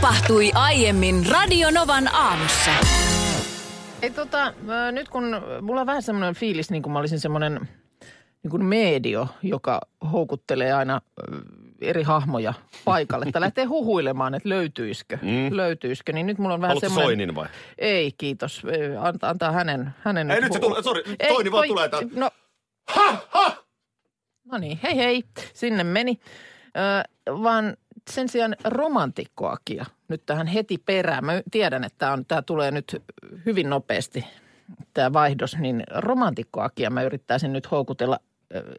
Tapahtui aiemmin Radionovan aamussa. Ei tota, nyt kun mulla on vähän semmoinen fiilis, niin kuin mä olisin semmoinen niin kuin medio, joka houkuttelee aina eri hahmoja paikalle. Tai lähtee huhuilemaan, että löytyisikö, mm. löytyisikö. Niin nyt mulla on vähän Haluatko semmoinen... Soinin vai? Ei, kiitos. Anta, antaa hänen, hänen Ei, nyt se tulee- sori, Soini vaan tulee täältä. No, Ha, ha! no niin, hei hei, sinne meni. Ö, vaan sen sijaan romantikkoakia nyt tähän heti perään. Mä tiedän, että tämä, on, tämä tulee nyt hyvin nopeasti, tämä vaihdos, niin romantikkoakia mä yrittäisin nyt houkutella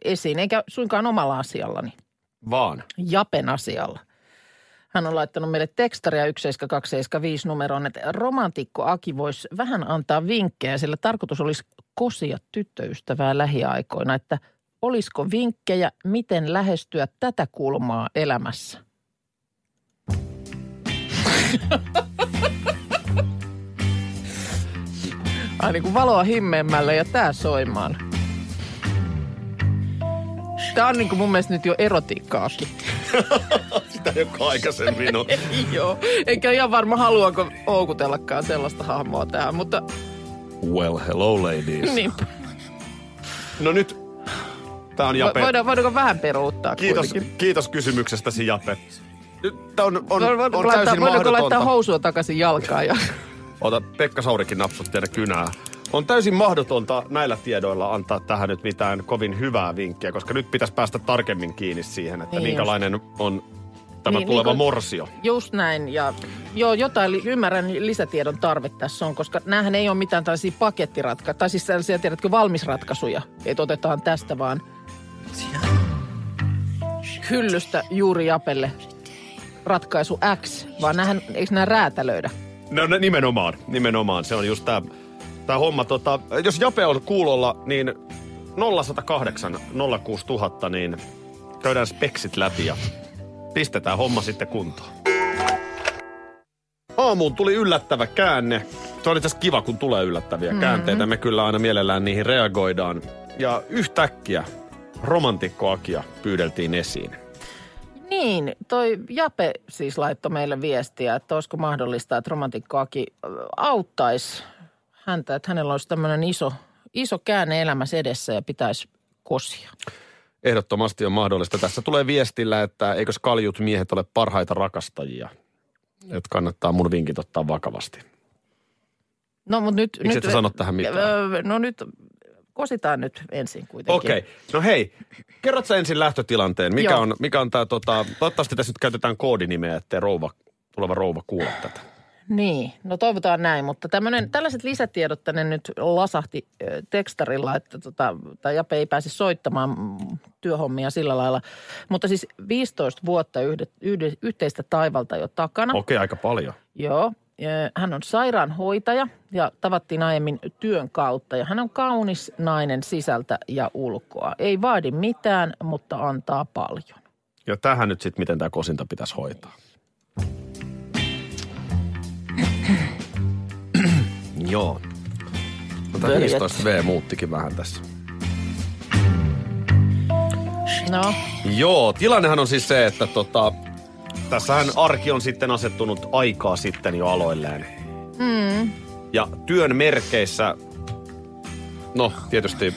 esiin, eikä suinkaan omalla asiallani, Vaan. Japen asialla. Hän on laittanut meille tekstaria 17275 numeroon, että romantikko Aki voisi vähän antaa vinkkejä, sillä tarkoitus olisi kosia tyttöystävää lähiaikoina, että olisiko vinkkejä, miten lähestyä tätä kulmaa elämässä? Ai niin kuin valoa himmeämmälle ja tää soimaan. Tää on niin kuin mun mielestä nyt jo erotiikkaakin. Sitä joka aikaisemmin on. Ei joo. Enkä ihan varma haluanko houkutellakaan sellaista hahmoa tähän, mutta Well, hello ladies. niin. No nyt, tää on Jape. Voidaan, voidaanko vähän peruuttaa Kiitos, kuitenkin? kiitos kysymyksestäsi Jape. Nyt on, on, Voidaanko on laittaa, täysin voidaanko laittaa mahdotonta. housua takaisin jalkaan? Ja... Ota, Pekka Saurikin napsut teidän kynää. On täysin mahdotonta näillä tiedoilla antaa tähän nyt mitään kovin hyvää vinkkiä, koska nyt pitäisi päästä tarkemmin kiinni siihen, että Niin minkälainen on tämä Niin, tuleva niin kuin- morsio. Just näin. Ja joo, jotain li- ymmärrän lisätiedon tarve tässä on, koska näähän ei ole mitään tällaisia pakettiratkaisuja, tai siis sellaisia, tiedätkö, valmisratkaisuja, että otetaan tästä vaan hyllystä juuri Japelle ratkaisu X, vaan näähän, eikö nämä räätälöidä? No, no nimenomaan, nimenomaan. Se on just tää, tää homma. Tota, jos Jape on kuulolla, niin 0108 06000, niin käydään speksit läpi ja pistetään homma sitten kuntoon. Aamuun tuli yllättävä käänne. Se itse asiassa kiva, kun tulee yllättäviä mm-hmm. käänteitä. Me kyllä aina mielellään niihin reagoidaan. Ja yhtäkkiä romantikkoakia pyydeltiin esiin. Niin, toi Jape siis laittoi meille viestiä, että olisiko mahdollista, että romantikkoakin auttaisi häntä, että hänellä olisi tämmöinen iso, iso käänne elämässä edessä ja pitäisi kosia. Ehdottomasti on mahdollista. Tässä tulee viestillä, että eikö kaljut miehet ole parhaita rakastajia. Että kannattaa mun vinkit ottaa vakavasti. No, mutta nyt... Miksi nyt, et sano tähän mitään? No nyt kositaan nyt ensin kuitenkin. Okei. Okay. No hei, kerrot sä ensin lähtötilanteen. Mikä Joo. on, mikä on tää tota, toivottavasti tässä nyt käytetään koodinimeä, ettei rouva, tuleva rouva kuule tätä. Niin, no toivotaan näin, mutta tämmönen, tällaiset lisätiedot tänne nyt lasahti tekstarilla, että tota, tai Jape ei pääse soittamaan mm, työhommia sillä lailla. Mutta siis 15 vuotta yhdet, yhde, yhteistä taivalta jo takana. Okei, okay, aika paljon. Joo. Hän on sairaanhoitaja ja tavattiin aiemmin työn kautta. Ja hän on kaunis nainen sisältä ja ulkoa. Ei vaadi mitään, mutta antaa paljon. Ja tähän nyt sitten, miten tämä kosinta pitäisi hoitaa. Joo. Tämä Veljet. 15V muuttikin vähän tässä. No, Joo, tilannehan on siis se, että tota, tässähän arki on sitten asettunut aikaa sitten jo aloilleen. Mm. Ja työn merkeissä, no tietysti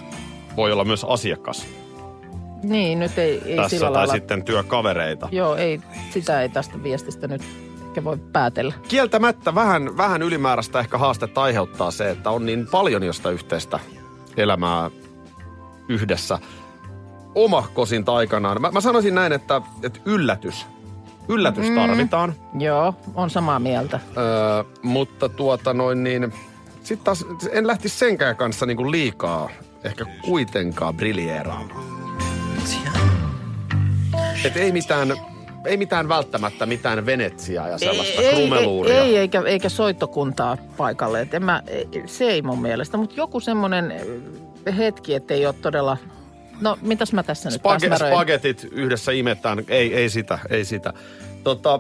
voi olla myös asiakas niin nyt ei, ei tässä sillä tai lailla. sitten työkavereita. Joo, ei, sitä ei tästä viestistä nyt ehkä voi päätellä. Kieltämättä vähän, vähän ylimääräistä ehkä haastetta aiheuttaa se, että on niin paljon josta yhteistä elämää yhdessä. Oma kosinta aikanaan. Mä, mä sanoisin näin, että, että yllätys. Yllätys mm. tarvitaan. Joo, on samaa mieltä. Öö, mutta tuota noin niin, sitten taas en lähtisi senkään kanssa niin kuin liikaa ehkä kuitenkaan briljeeraamaan. Et ei mitään ei mitään välttämättä mitään Venetsiaa ja sellaista ei, krumeluuria. Ei, eikä, eikä soittokuntaa paikalle. Et en mä, ei- se ei mun mielestä, mutta joku semmoinen hetki, että ei ole todella... No, mitäs mä tässä nyt Spage- spagetit yhdessä imetään. Ei, ei sitä, ei sitä. Tota,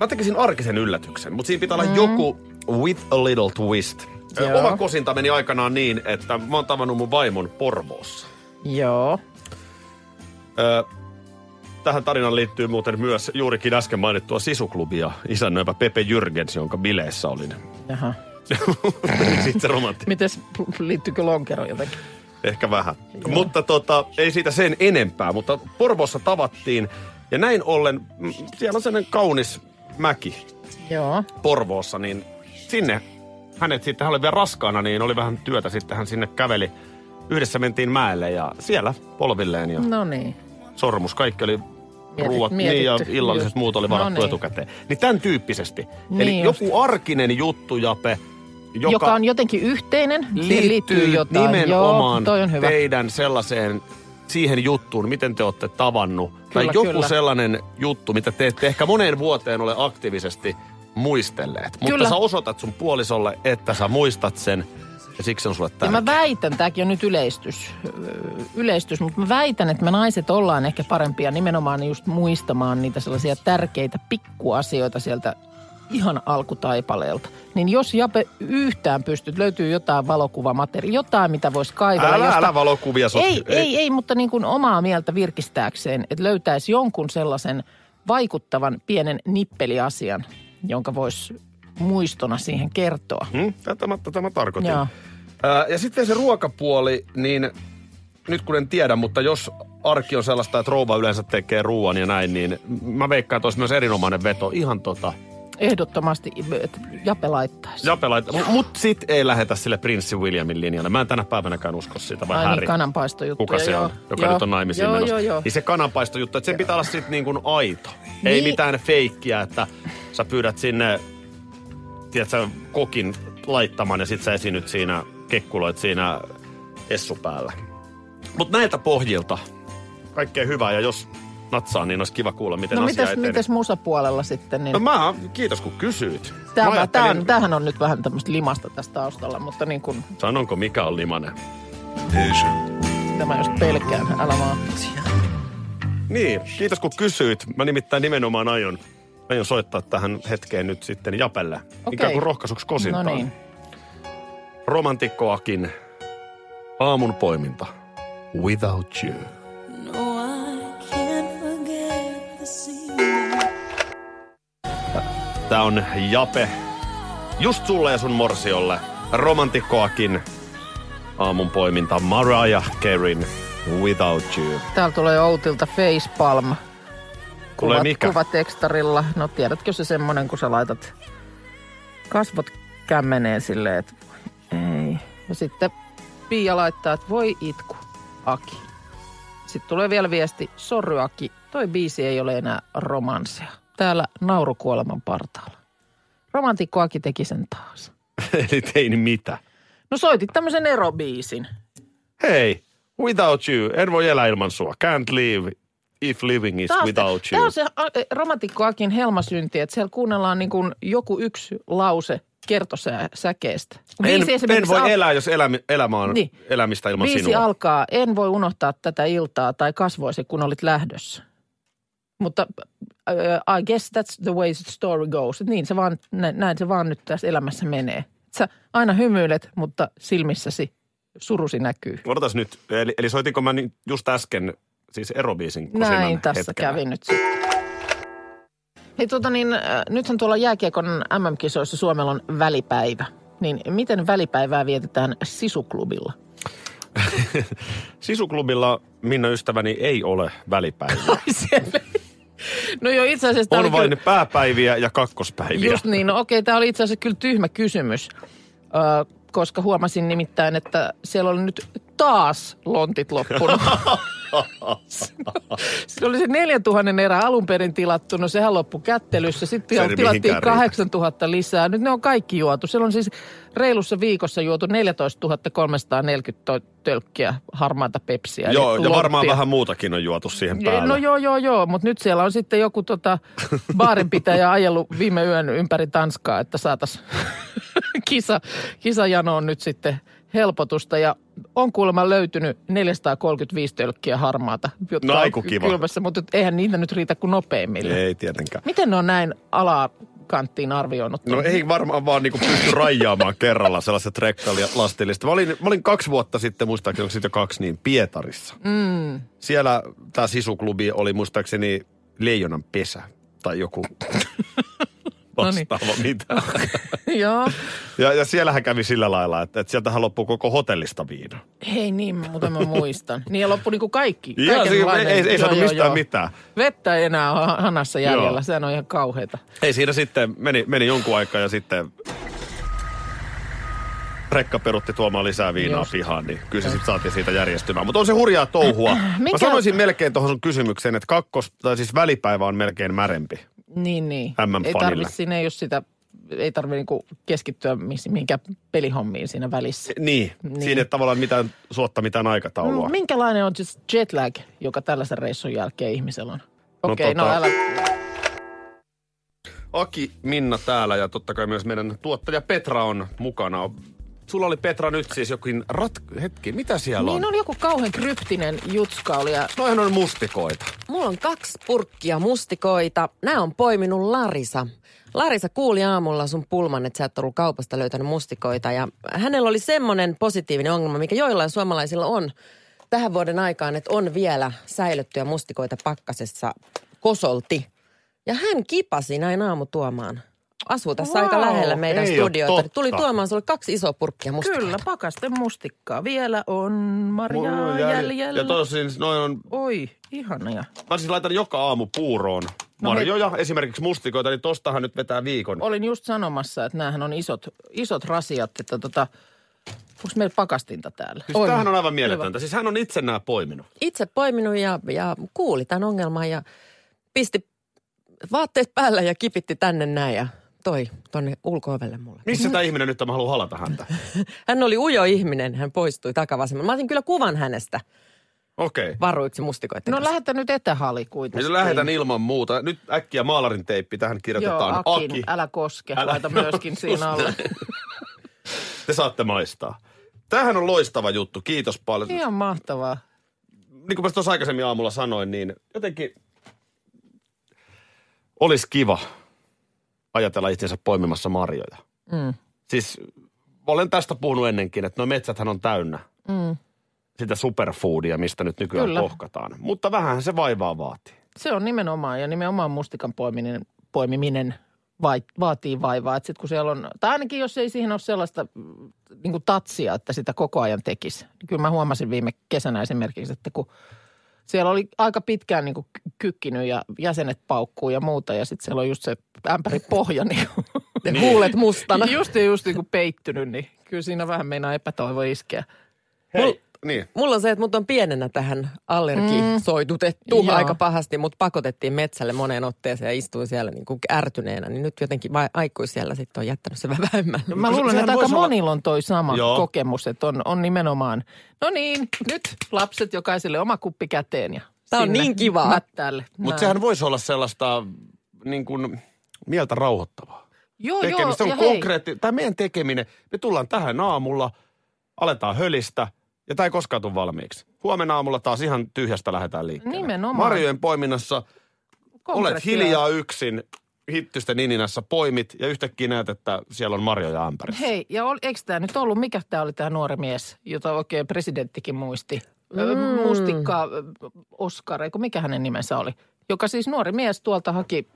mä tekisin arkisen yllätyksen, mutta siinä pitää olla Mm. joku with a little twist. Joo. Oma kosinta meni aikanaan niin, että mä oon tavannut mun vaimon Porvoossa. Joo. Ö, tähän tarinaan liittyy muuten myös juurikin äsken mainittua sisuklubia isännöivä Pepe Jürgens, jonka bileissä olin. Jaha. Sitten se romantti. Mites, liittyykö lonkero jotenkin? Ehkä vähän. Mutta tota, ei siitä sen enempää, mutta Porvoossa tavattiin. Ja näin ollen, mm, siellä on sellainen kaunis mäki Joo. Porvoossa, niin sinne hänet sitten, hän oli vielä raskaana, niin oli vähän työtä, sitten hän sinne käveli. Yhdessä mentiin mäelle ja siellä polvilleen ja No niin. sormus, kaikki oli ruuat, mietitty, niin ja just. illalliset muut oli varattu No niin. etukäteen. Niin tämän tyyppisesti. Eli Niin just. joku arkinen juttu, Jape, joka, Joka, on jotenkin yhteinen. Liittyy, liittyy jotain. nimenomaan Joo, on hyvä. teidän sellaiseen siihen juttuun, miten te olette tavannut. tai Kyllä, joku kyllä. sellainen juttu, mitä te ette ehkä moneen vuoteen ole aktiivisesti muistelleet. Mutta Kyllä. sä osoitat sun puolisolle, että sä muistat sen ja siksi on sulle Ja tärkeä. mä väitän, tämäkin on nyt yleistys, yleistys, mutta mä väitän, että me naiset ollaan ehkä parempia nimenomaan just muistamaan niitä sellaisia tärkeitä pikkuasioita sieltä ihan alkutaipaleelta. Niin jos Jape yhtään pystyt, löytyy jotain valokuvamateriaalia, jotain mitä voisi kaivella. Älä, josta... älä valokuvia sotke. Ei, ei, ei, mutta niin kuin omaa mieltä virkistääkseen, että löytäisi jonkun sellaisen vaikuttavan pienen nippeliasian, jonka voisi muistona siihen kertoa. Hmm? Tätä, mä, tätä mä tarkoitin. Joo. Ää, ja sitten se ruokapuoli, niin nyt kun en tiedä, mutta jos arki on sellaista, että rouva yleensä tekee ruoan ja näin, niin mä veikkaan, että olisi myös erinomainen veto. Ihan tota, Ehdottomasti, että Jape laittaisi. Jape laittaa. Mutta sit ei lähetä sille prinssi Williamin linjalle. Mä en tänä päivänäkään usko sitä, vai Ai Harry. niin, kananpaistojuttuja. Kuka se joo. on, joka joo. nyt on naimisiin joo, menossa. Joo, joo, Niin se kananpaistojuttu, että sen pitää olla sitten niin kuin aito. Ei Niin. mitään feikkiä, että sä pyydät sinne, tiedätkö, kokin laittamaan ja sit sä esinyt siinä, kekkuloit siinä essu päällä. Mutta näiltä pohjilta kaikkea hyvää ja jos natsaa, niin olisi kiva kuulla, miten No asia mites, etenee. mites musapuolella sitten? Niin No mä, kiitos kun kysyit. Tämä, Mä tämä, ajattelin- on, tämähän on nyt vähän tämmöistä limasta tässä taustalla, mutta niin kuin Sanonko mikä on limanen? tämä just pelkään, älä vaan. Niin, kiitos kun kysyit. Mä nimittäin nimenomaan aion, aion soittaa tähän hetkeen nyt sitten Japelle. Okei. Ikään kuin rohkaisuksi kosintaan. No niin. Romantikkoakin aamun poiminta. Without you. Tää on Jape. Just sulle ja sun morsiolle. Romantikkoakin aamun poiminta. Mariah Careyn Without You. Täällä tulee Outilta facepalm. Tulee Kuvat, mikä? Kuvatekstarilla. No tiedätkö se semmonen, kun sä laitat kasvot kämmeneen silleen, että ei. Ja sitten Pia laittaa, että voi itku, Aki. Sitten tulee vielä viesti, sorry Aki, toi biisi ei ole enää romanssia. Täällä naurukuoleman partaalla. Romantikko Aki teki sen taas. Eli tein mitä? No soitit tämmöisen erobiisin. Hei, without you, en voi elää ilman sua. Can't live if living is Taas- without Tämä you. on se e, romantikko Akin helmasynti, että siellä kuunnellaan niin kuin joku yksi lause kertosäkeestä. En, en voi al- elää, jos elämä, elämä on Niin. elämistä ilman Biisi sinua. alkaa, en voi unohtaa tätä iltaa tai kasvoisi, kun olit lähdössä. Mutta uh, I guess that's the way the story goes. Et Niin se vaan, näin, näin se vaan nyt tässä elämässä menee. Sä aina hymyilet, mutta silmissäsi surusi näkyy. Odotas nyt, eli, eli soitinko mä just äsken siis erobiisin Näin tässä hetkellä? kävi nyt sitten. Hei tota niin, äh, nythän tuolla jääkiekon MM-kisoissa Suomella on välipäivä. Niin miten välipäivää vietetään Sisuklubilla? Sisuklubilla Minna ystäväni ei ole. Ai siellä. No joo, itse asiassa on vain kyllä, pääpäiviä ja kakkospäiviä. just niin. No okei, tämä oli itse asiassa kyllä tyhmä kysymys, ö, koska huomasin nimittäin, että siellä oli nyt taas lontit loppunut. Se oli se 4000 erä alun perin tilattu, no sehän loppui kättelyssä. Sitten Se tilattiin mihinkään riitä. 8000 lisää. Nyt ne on kaikki juotu. Siellä on siis reilussa viikossa juotu 14 340 to- tölkkiä harmaata pepsiä. Joo, ja varmaan loppia. vähän muutakin on juotu siihen päälle. No joo, joo, joo, mutta nyt siellä on sitten joku tota, baarinpitäjä ajellut viime yön ympäri Tanskaa, että saataisiin kisa, kisajanoon nyt sitten helpotusta. Ja on kuulemma löytynyt 435 tölkkiä harmaata, jotka No aiku kiva. kylmässä, mutta eihän niitä nyt riitä kuin nopeimmille. Ei tietenkään. Miten ne on näin alakanttiin arvioinut? No ei varmaan vaan niinku pysty rajaamaan kerralla sellaiset rekkaili- ja lastillista. Mä olin, mä olin kaksi vuotta sitten, muistaakseni siitä jo kaksi, niin Pietarissa. Mm. Siellä tämä sisuklubi oli muistaakseni Leijonan pesä tai joku Noniin. vastaava mitä. Joo. Ja, ja siellähän kävi sillä lailla, että, että sieltähän loppui koko hotellista viina. Hei niin, mutta mä muistan. Niin ja loppui niinku kaikki. Ja, kaikenlainen. ei, ei, ei Joo, saanut joo, mistään joo. mitään. Vettä ei enää ole hanassa jäljellä. Joo. Sehän on ihan kauheata. Ei siinä sitten, meni, meni jonkun aikaa ja sitten rekka perutti tuomaan lisää viinaa Just. pihaan, niin kyllä se sitten saatiin siitä järjestymään. Mutta on se hurjaa touhua. Mä Mikä- sanoisin melkein tuohon sun kysymykseen, että kakkos, tai siis välipäivä on melkein märempi. Niin, niin. MM-fanille. Ei siinä ei ole sitä, ei tarvi niinku keskittyä mihinkään pelihommiin siinä välissä. Niin, Niin. siinä ei tavallaan mitään, suotta mitään aikataulua. Mm, Minkälainen on just jetlag, joka tällaisen reissun jälkeen ihmisellä on? No Okei, okay, no, tota- älä... Aki, Minna täällä ja totta kai myös meidän tuottaja Petra on mukana. Sulla oli Petra nyt siis jokin rat... Hetki, mitä siellä Niin on? on joku kauhean kryptinen jutska oli ja Noihän on mustikoita. Mulla on kaksi purkkia mustikoita. Nämä on poiminut Larisa. Larisa kuuli aamulla sun pulman, että sä et ollut kaupasta löytänyt mustikoita. Ja hänellä oli semmoinen positiivinen ongelma, mikä joillain suomalaisilla on tähän vuoden aikaan, että on vielä säilyttyjä mustikoita pakkasessa kosolti. Ja hän kipasi näin aamu tuomaan. Asuu tässä Wow, aika lähellä meidän studioita. Tuli tuomaan sulle kaksi isoa purkkia mustikoita. kyllä, pakasten mustikkaa. Vielä on marjaa Mulla on jäl- jäljellä. Ja tosin noin on Oi, ihania. Mä siis laitan joka aamu puuroon No marjoja, esimerkiksi mustikoita, niin tostahan nyt vetää viikon. Olin just sanomassa, että näähän on isot, isot rasiat, että tota, onko meillä pakastinta täällä? Siis tämähän on aivan mieletöntä. Siis hän on itse nämä poiminut. itse poiminut ja, ja kuuli tämän ongelman ja pisti vaatteet päällä ja kipitti tänne näin ja toi tonne ulko-ovelle mulle. Missä tämä ihminen nyt on? Mä haluan halata häntä. Hän oli ujo ihminen, hän poistui takavasemmalle. Mä otin kyllä kuvan hänestä Okei. Okay. varuiksi mustikoiden No kanssa. lähetä nyt etähali kuitenkin. Niin lähetän ilman muuta. Nyt äkkiä maalarin teippi. Tähän Joo, kirjoitetaan Akin, Aki. älä koske. Älä- Laita myöskin siinä alle. Te saatte maistaa. Tämähän on loistava juttu. Kiitos paljon. Ihan mahtavaa. niin kuin mä tuossa aikaisemmin aamulla sanoin, niin jotenkin olisi kiva ajatella itsensä poimimassa marjoja. Mm. Siis olen tästä puhunut ennenkin, että no metsäthän on täynnä Mm. sitä superfoodia, mistä nyt nykyään Kyllä. kohkataan. Mutta vähän se vaivaa vaatii. Se on nimenomaan, ja nimenomaan mustikan poimiminen, poimiminen vai, vaatii vaivaa. Että sit kun siellä on, tai ainakin jos ei siihen ole sellaista niin tatsia, että sitä koko ajan tekisi. Kyllä mä huomasin viime kesänä esimerkiksi, että kun siellä oli aika pitkään niin kuin ky- kykkinyt ja jäsenet paukkuu ja muuta, ja sitten siellä on just se ämpäri pohja, niin, Ne huulet mustana. just ja just niin kuin peittynyt, niin kyllä siinä vähän meinaa epätoivo iskeä. Hei, niin. Mulla on se, että mut on pienenä tähän allergisoitutettu Mm. Aika pahasti, mutta pakotettiin metsälle moneen otteeseen ja istuin siellä niin kuin ärtyneenä. Niin nyt jotenkin va- aikuisiellä sitten on jättänyt se vähemmälle. Mä se- luulen, että aika olla- monilla on toi sama Joo. kokemus, että on, on nimenomaan, no niin, nyt lapset jokaiselle oma kuppi käteen ja Tää on niin kivaa. Mutta sehän voisi olla sellaista niin kuin, mieltä rauhoittavaa. joo, tekemistä. joo, Se on hei, konkreetti. Tämä meidän tekeminen, me tullaan tähän aamulla, aletaan hölistä ja tämä ei koskaan tule valmiiksi. Huomenna aamulla taas ihan tyhjästä lähdetään liikkeelle. Nimenomaan. Marjojen poiminnassa olet hiljaa yksin, hittysten ininässä poimit ja yhtäkkiä näet, että siellä on marjoja ämpärissä. Hei, ja ol, eikö tämä nyt ollut, mikä tämä oli tämä nuori mies, jota oikein presidenttikin muisti? Mm. Mustikka Oskar, eikö mikä hänen nimensä oli? Joka siis nuori mies tuolta haki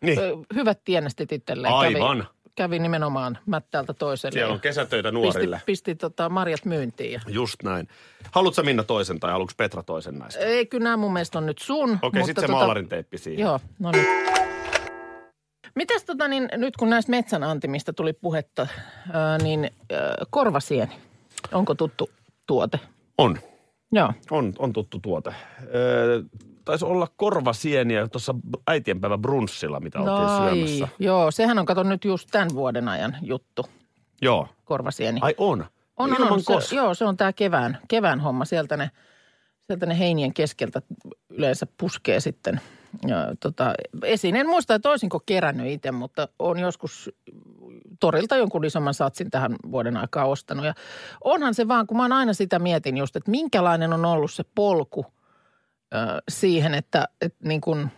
Niin, ö, hyvät tienestit itselleen. Aivan. Kävi, kävi nimenomaan mättäältä toiselle. siellä on kesätöitä pisti, nuorille. pisti tota marjat myyntiin. Ja Just näin. Haluatko Minna toisen tai haluatko Petra toisen näistä? Ei, kyllä nämä mun mielestä on nyt sun. Okei, mutta sitten se tota, maalarin teippi siihen. Joo, no niin. Mitäs tota niin, nyt kun näistä metsän antimista tuli puhetta, ää, niin ää, korvasieni, onko tuttu tuote? On. Joo. On, on tuttu tuote. Öö, taisi olla korvasieniä tuossa äitienpäivä brunssilla, mitä oltiin syömässä. Joo, sehän on kato nyt just tämän vuoden ajan juttu, Joo. korvasieni. Ai on. On, on, Ilman on. kos- Se, joo, se on tämä kevään, kevään homma. Sieltä ne, sieltä ne heinien keskeltä yleensä puskee sitten. Ja, tota, esiin. En muista, että olisinko kerännyt itse, mutta on joskus torilta jonkun isomman satsin tähän vuoden aikaa ostanut. Ja onhan se vaan, kun mä oon aina sitä mietin just, että minkälainen on ollut se polku siihen, että, että niin kuin,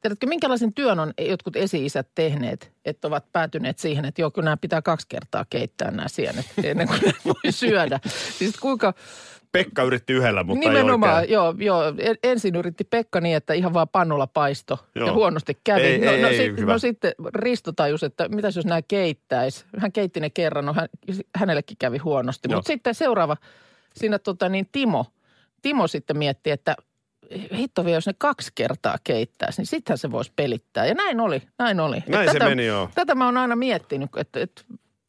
tiedätkö, minkälaisen työn on jotkut esi-isät tehneet, että ovat päätyneet siihen, että joo, kyllä nämä pitää kaksi kertaa keittää nämä sienet ennen kuin ne voi syödä. Siis kuinka, Pekka yritti yhdellä, mutta nimenomaan, ei oikein. joo, joo, en- ensin yritti Pekka niin, että ihan vaan pannulla paisto Joo. ja huonosti kävi. Ei, no, ei, no, ei, sit, hyvä. no sitten Risto tajusi, että mitäs jos nämä keittäisi. Hän keitti ne kerran, no hän, hänellekin kävi huonosti. Mutta sitten seuraava, siinä tota niin Timo, Timo sitten mietti, että hitto vielä, jos ne kaksi kertaa keittäisi, niin sittenhän se voisi pelittää. Ja näin oli, näin oli. Näin Et se meni, joo. Tätä mä oon aina miettinyt, että, että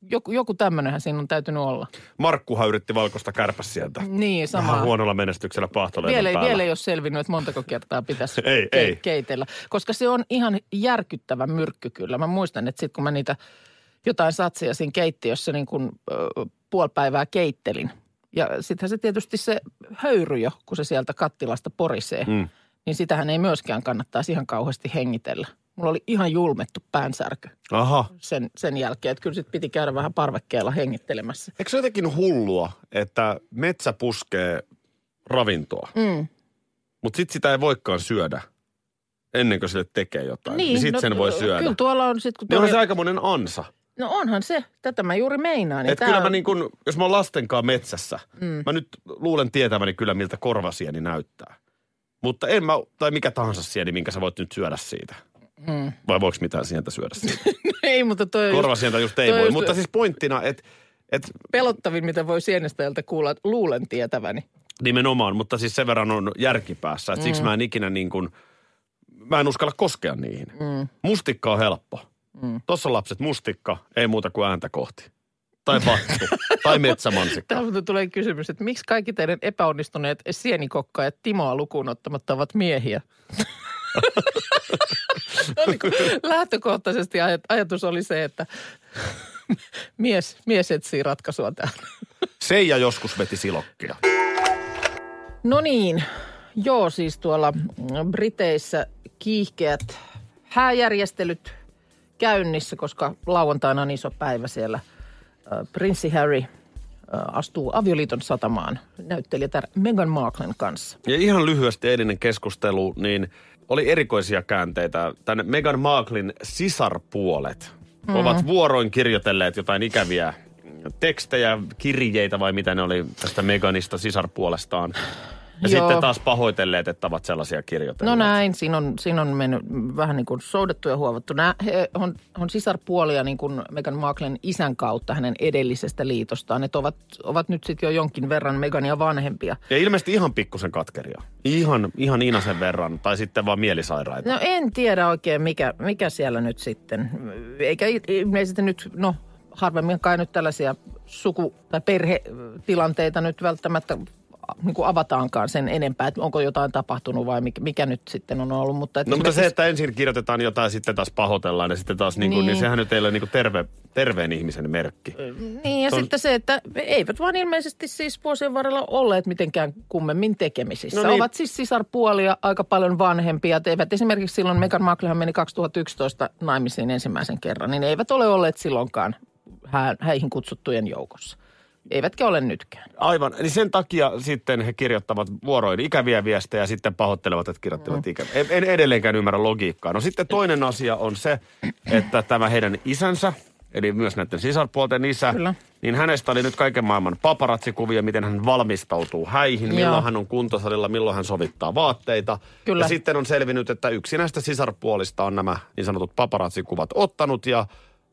joku, joku tämmöinenhän siinä on täytynyt olla. Markkuhan yritti valkoista kärpäs sieltä. Niin, sama. Vähän huonolla menestyksellä pahtoleivän Vielä ei, päällä. vielä ei ole selvinnyt, että montako kertaa pitäisi Ei, ei. keitellä. Koska se on ihan järkyttävä myrkky kyllä. Mä muistan, että sitten kun mä niitä jotain satsia siinä keittiössä niin kuin ö, puoli päivää keittelin. Ja sittenhän se tietysti se höyry jo, kun se sieltä kattilasta porisee. Mm. Niin sitähän ei myöskään kannattaisi ihan kauheasti hengitellä. Mulla oli ihan julmettu päänsärky Aha. sen, sen jälkeen, että kyllä sit piti käydä vähän parvekkeella hengittelemässä. Eikö se jotenkin hullua, että metsä puskee ravintoa, Mm. mutta sitten sitä ei voikaan syödä ennen kuin sille tekee jotain. Niin, niin sitten sen voi syödä. Kyllä tuolla on sitten, kun Niin onhan tuolla- se aikamoinen ansa. No onhan se. Tätä mä juuri meinaan. Että kyllä mä niin kun, jos mä oon lastenkaan metsässä, mm. mä nyt luulen tietäväni kyllä, miltä korvasieni näyttää. Mutta en mä, tai mikä tahansa sieni, minkä sä voit nyt syödä siitä. Mm. Vai voiko mitään sientä syödä siitä? ei, mutta toi on Korvasientä just ei voi. just- Mutta siis pointtina, että et pelottavin, mitä voi sienestäjältä kuulla, luulen tietäväni. nimenomaan, mutta siis sen verran on järkipäässä. Että mm. siksi mä en ikinä niin kuin, mä en uskalla koskea niihin. Mm. Mustikka on helppo. Mm. Tuossa on lapset mustikka, ei muuta kuin ääntä kohti. Tai pattu, tai metsämansikka. Täältä tulee kysymys, että miksi kaikki teidän epäonnistuneet sienikokkaajat Timoa lukuun ottamatta ovat miehiä? No niin kuin Lähtökohtaisesti aj- ajatus oli se, että mies, mies etsii ratkaisua tähän. Seija joskus veti silokkia. No niin, joo siis tuolla Briteissä kiihkeät hääjärjestelyt käynnissä, koska lauantaina on iso päivä siellä. Prinssi Harry astuu avioliiton satamaan näyttelijätär Meghan Marklen kanssa. Ja ihan lyhyesti eilinen keskustelu, niin oli erikoisia käänteitä. Tänne Meghan Marklin sisarpuolet mm. ovat vuoroin kirjoitelleet jotain ikäviä tekstejä, kirjeitä vai mitä ne oli tästä Meganista sisarpuolestaan. Ja Joo. sitten taas pahoitelleet, että ovat sellaisia kirjoitelleet. No näin, siinä on, siinä on mennyt vähän niin kuin soudettu ja huovattu. Nämä he on, on sisarpuolia niin kuin Meghan Marklen isän kautta hänen edellisestä liitostaan. Että ovat, ovat nyt sitten jo jonkin verran Megania vanhempia. Ja ilmeisesti ihan pikkusen katkeria. Ihan, ihan Inasen verran. Tai sitten vaan mielisairaita. No en tiedä oikein, mikä, mikä siellä nyt sitten. Eikä il- ilmeisesti nyt, no harvemmin kai nyt tällaisia suku- tai perhetilanteita nyt välttämättä niin kuin avataankaan sen enempää, että onko jotain tapahtunut vai mikä, mikä nyt sitten on ollut. Mutta, No mutta se, että ensin kirjoitetaan jotain, sitten taas pahoitellaan ja sitten taas niin kuin, niin. Niin. sehän nyt ei ole niin kuin terve, terveen ihmisen merkki. Niin ja Ton- sitten se, että eivät vaan ilmeisesti siis vuosien varrella olleet mitenkään kummemmin tekemisissä. No niin. Ovat siis sisarpuolia aika paljon vanhempia. Eivät esimerkiksi silloin, Meghan Marklehan meni 2011 naimisiin ensimmäisen kerran, niin eivät ole olleet silloinkaan hä- häihin kutsuttujen joukossa. Eivätkä ole nytkään. Aivan. Eli sen takia sitten he kirjoittavat vuoroin ikäviä viestejä ja sitten pahoittelevat, että kirjoittavat mm. ikäviä. En- En edelleenkään ymmärrä logiikkaa. No sitten toinen asia on se, että tämä heidän isänsä, eli myös näiden sisarpuolten isä, Kyllä. niin hänestä oli nyt kaiken maailman paparazzikuvia, miten hän valmistautuu häihin, milloin Joo. hän on kuntosalilla, milloin hän sovittaa vaatteita. Kyllä. Ja sitten on selvinnyt, että yksi näistä sisarpuolista on nämä niin sanotut paparazzikuvat ottanut ja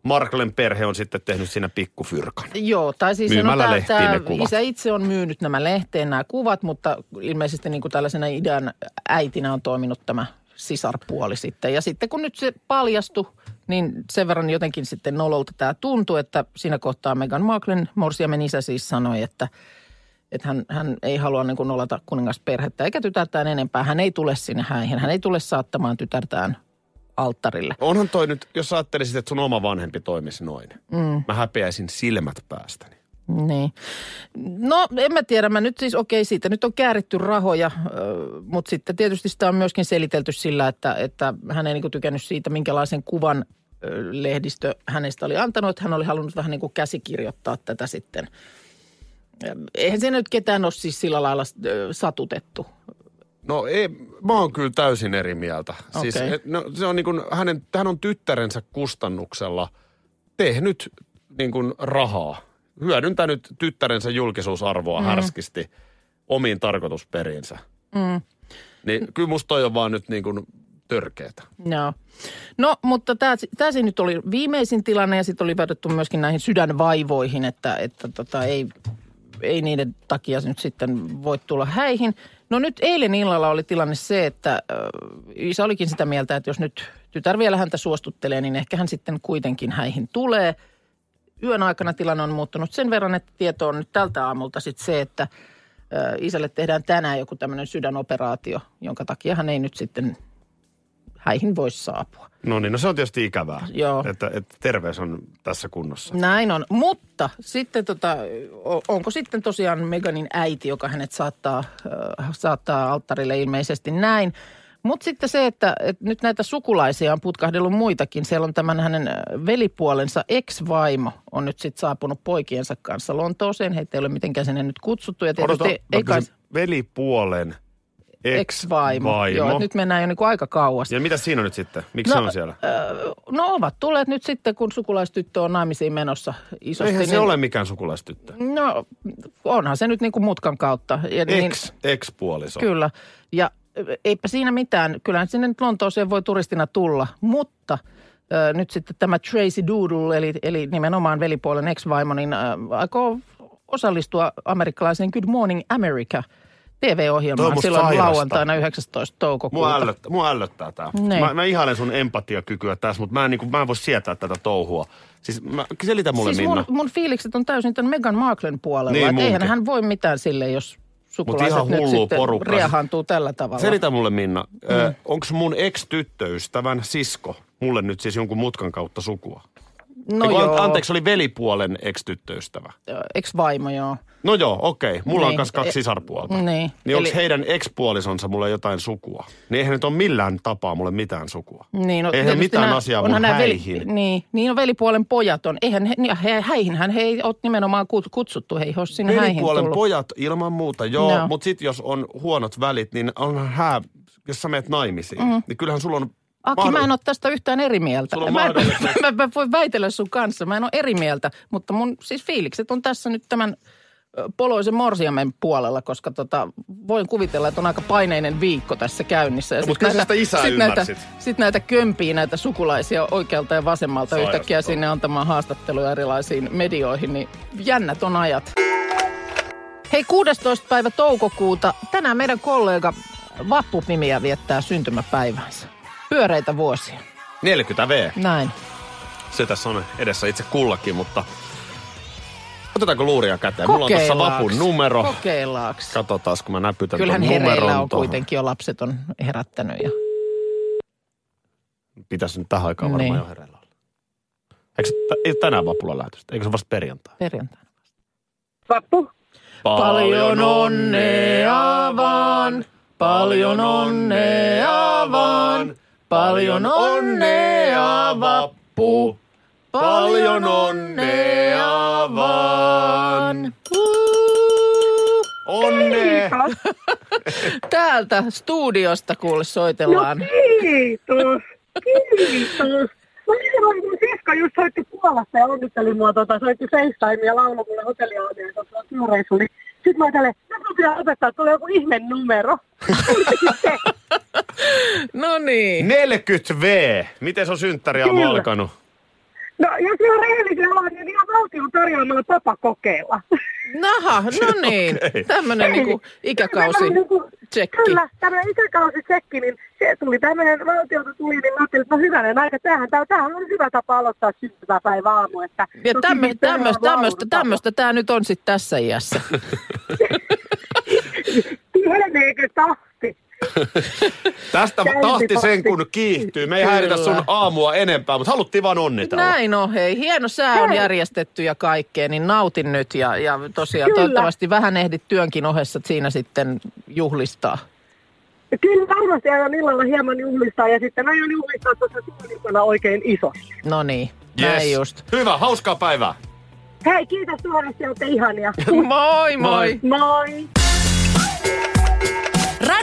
Marklen perhe on sitten tehnyt siinä pikkufyrkan. Joo, tai siis Myymällä lehtiin tämä kuvat. isä itse on myynyt nämä lehteen nämä kuvat, mutta ilmeisesti niin kuin tällaisena idean äitinä on toiminut tämä sisarpuoli sitten. Ja sitten kun nyt se paljastui, niin sen verran jotenkin sitten nololta tämä tuntui, että siinä kohtaa Meghan Marklen morsiamen isä siis sanoi, että että hän, hän ei halua niin kuin nolata kuningasperhettä eikä tytärtään enempää. Hän ei tule sinne häihin. Hän ei tule saattamaan tytärtään alttarille. Onhan toi nyt, jos ajattelisit, että sun oma vanhempi toimisi noin. Mm. Mä häpeäisin silmät päästäni. Niin. No en mä tiedä, mä nyt siis okei siitä nyt on kääritty rahoja, mutta sitten tietysti sitä on myöskin selitelty sillä, että, että hän ei niinku tykännyt siitä, minkälaisen kuvan lehdistö hänestä oli antanut. Että hän oli halunnut vähän niin kuin käsikirjoittaa tätä sitten. Eihän se nyt ketään ole siis sillä lailla satutettu. No ei, mä oon kyllä täysin eri mieltä. Siis, Okei. et, no, se on niin kuin hänen, hän on tyttärensä kustannuksella tehnyt niin kuin rahaa. Hyödyntänyt tyttärensä julkisuusarvoa mm. härskisti omiin tarkoitusperiinsä. Mm. Niin kyllä musta toi on vaan nyt niin kuin törkeetä. Joo. No, mutta tämä, nyt oli viimeisin tilanne ja sitten oli vedetty myöskin näihin sydänvaivoihin, että, että tota, ei, ei niiden takia nyt sitten voi tulla häihin. No nyt eilen illalla oli tilanne se, että isä olikin sitä mieltä, että jos nyt tytär vielä häntä suostuttelee, niin ehkä hän sitten kuitenkin häihin tulee. Yön aikana tilanne on muuttunut sen verran, että tieto on nyt tältä aamulta sitten se, että isälle tehdään tänään joku tämmöinen sydänoperaatio, jonka takia hän ei nyt sitten häihin voi saapua. No niin, no se on tietysti ikävää, Joo. Että, että terveys on tässä kunnossa. Näin on, mutta sitten tota, onko sitten tosiaan Meganin äiti, joka hänet saattaa, äh, saattaa alttarille ilmeisesti näin. Mutta sitten se, että, että nyt näitä sukulaisia on putkahdellut muitakin. Siellä on tämän hänen velipuolensa ex-vaimo on nyt sitten saapunut poikiensa kanssa Lontooseen. Heitä ei ole mitenkään sinne nyt kutsuttu. Ja Odota, tietysti mä ei kai, velipuolen ex-vaimo. ex-vaimo. Joo, että nyt mennään jo niin kuin aika kauas. Ja mitä siinä on nyt sitten? Miksi se on siellä? Ö, no ovat tulleet nyt sitten, kun sukulaistyttö on naimisiin menossa isosti. Eihän se niin- ole mikään sukulaistyttö. No onhan se nyt niin kuin mutkan kautta. Ja niin, Ex, ex-puoliso. Kyllä. Ja eipä siinä mitään. Kyllähän sinne nyt Lontooseen voi turistina tulla, mutta nyt sitten tämä Tracy Doodle, eli, eli nimenomaan velipuolen ex-vaimo, niin aikoo osallistua amerikkalaiseen Good Morning America TV-ohjelmaan silloin sairasta. lauantaina 19. toukokuuta. Mua ällöttää, mua ällöttää tää. Niin. Mä, mä ihailen sun empatiakykyä tässä, mutta mä en, niin kuin, mä en voi sietää tätä touhua. Siis mä, selitä mulle siis Minna. mun, mun fiilikset on täysin tämän Meghan Marklen puolella. Niin, Niin, eihän munkin. hän voi mitään sille, jos sukulaiset ihan nyt sitten porukkaa. riehantuu tällä tavalla. Selitä mulle Minna, mm. onko mun ex-tyttöystävän sisko mulle nyt siis jonkun mutkan kautta sukua? No Eiku, joo, Anteeksi, oli velipuolen ex-tyttöystävä. ex-vaimo joo. No joo, okei. Mulla on Niin. myös kaksi E- sisarpuolta. niin. Niin onko Eli- heidän ex-puolisonsa mulle jotain sukua? Niin eihän nyt ole millään tapaa mulle mitään sukua. Niin, no, eihän mitään nää- asiaa mun häihin. Veli, niin, niin on velipuolen pojat on. Eihän he, niin, he, häihinhän he ei ole nimenomaan kut- kutsuttu. He ei ole sinne häihin Velipuolen pojat ilman muuta, joo. Joo. Mutta sitten jos on huonot välit, niin onhan hää, jos sä menet naimisiin, mm. niin kyllähän sulla on... Aki, mä en ole tästä yhtään eri mieltä. Mä en, mä, mä voin väitellä sun kanssa. Mä en ole eri mieltä, mutta mun siis fiilikset on tässä nyt tämän poloisen morsiamen puolella, koska tota, voin kuvitella, että on aika paineinen viikko tässä käynnissä. Ja No, sit mut kyllä sä näitä- sitä isää sit näitä, sit näitä kömpii näitä sukulaisia oikealta ja vasemmalta Sairasta yhtäkkiä sinne antamaan haastatteluja erilaisiin medioihin, niin jännät on ajat. Hei, 16. päivä toukokuuta. Tänään meidän kollega Vappu-nimiä viettää syntymäpäivänsä. Pyöreitä vuosia. 40 V. Näin. Se tässä on edessä itse kullakin, mutta otetaanko luuria käteen? Mulla on tuossa vapun numero. Kokeillaaks? Katsotaan, kun mä näpytän Kyllähän hereillä on tohon. kuitenkin jo lapset on herättänyt. Ja... Pitäisi nyt tähän aikaan varmaan Niin. jo hereillä olla. Eikö ei tänään vapulla lähetystä? Eikö se vasta perjantai? perjantaina. Vappu. Paljon onnea vaan, paljon onnea vaan, paljon onnea vappu, paljon onnea vaan. Onnea! Täältä studiosta kuule soitellaan. Kiitos. Kiitos. Mä sanoin, mun sisko just soitti Puolasta ja onnitteli mua, tota, soitti FaceTime ja lauloi mulle hotelliaamuja tuossa työreissu. Niin sit mä ajattelin, että pitää opettaa, että tulee joku ihme numero. No niin. 40 V. Miten se on synttäriaamu Kyllä. alkanut? No, jos ihan rehellisiä ollaan, niin ihan valtion tarjoamalla tapa kokeilla. Naha, no niin. Okei. Tämmöinen niinku ikäkausi niinku- tsekki. Kyllä, tämmöinen ikäkausitsekki, niin se tuli tämmöinen valtiolta tuli, niin mä ajattelin, että no hyvänen aika, tämähän, tää- tämähän on hyvä tapa aloittaa syntymäpäivä aamu. Että Ja perään tämmöistä, tämmöistä, tämä nyt on sitten tässä iässä. Tieneekö tahti? Tästä Käynti tahti sen kun kiihtyy. Me ei häiritä sun Kyllä. aamua enempää, mutta haluttiin vaan onnitella. Näin on, hei. Hieno sää on Hei. järjestetty ja kaikkea, niin nautin nyt. Ja, ja tosiaan Kyllä. toivottavasti vähän ehdit työnkin ohessa siinä sitten juhlistaa. Kyllä varmasti aion illalla hieman juhlistaa ja sitten aion juhlistaa tuossa suunnitelmana oikein iso. No niin, Yes. näin just. Hyvä, hauskaa päivää. Hei, kiitos suuresti, olette ihania. Moi moi! Moi!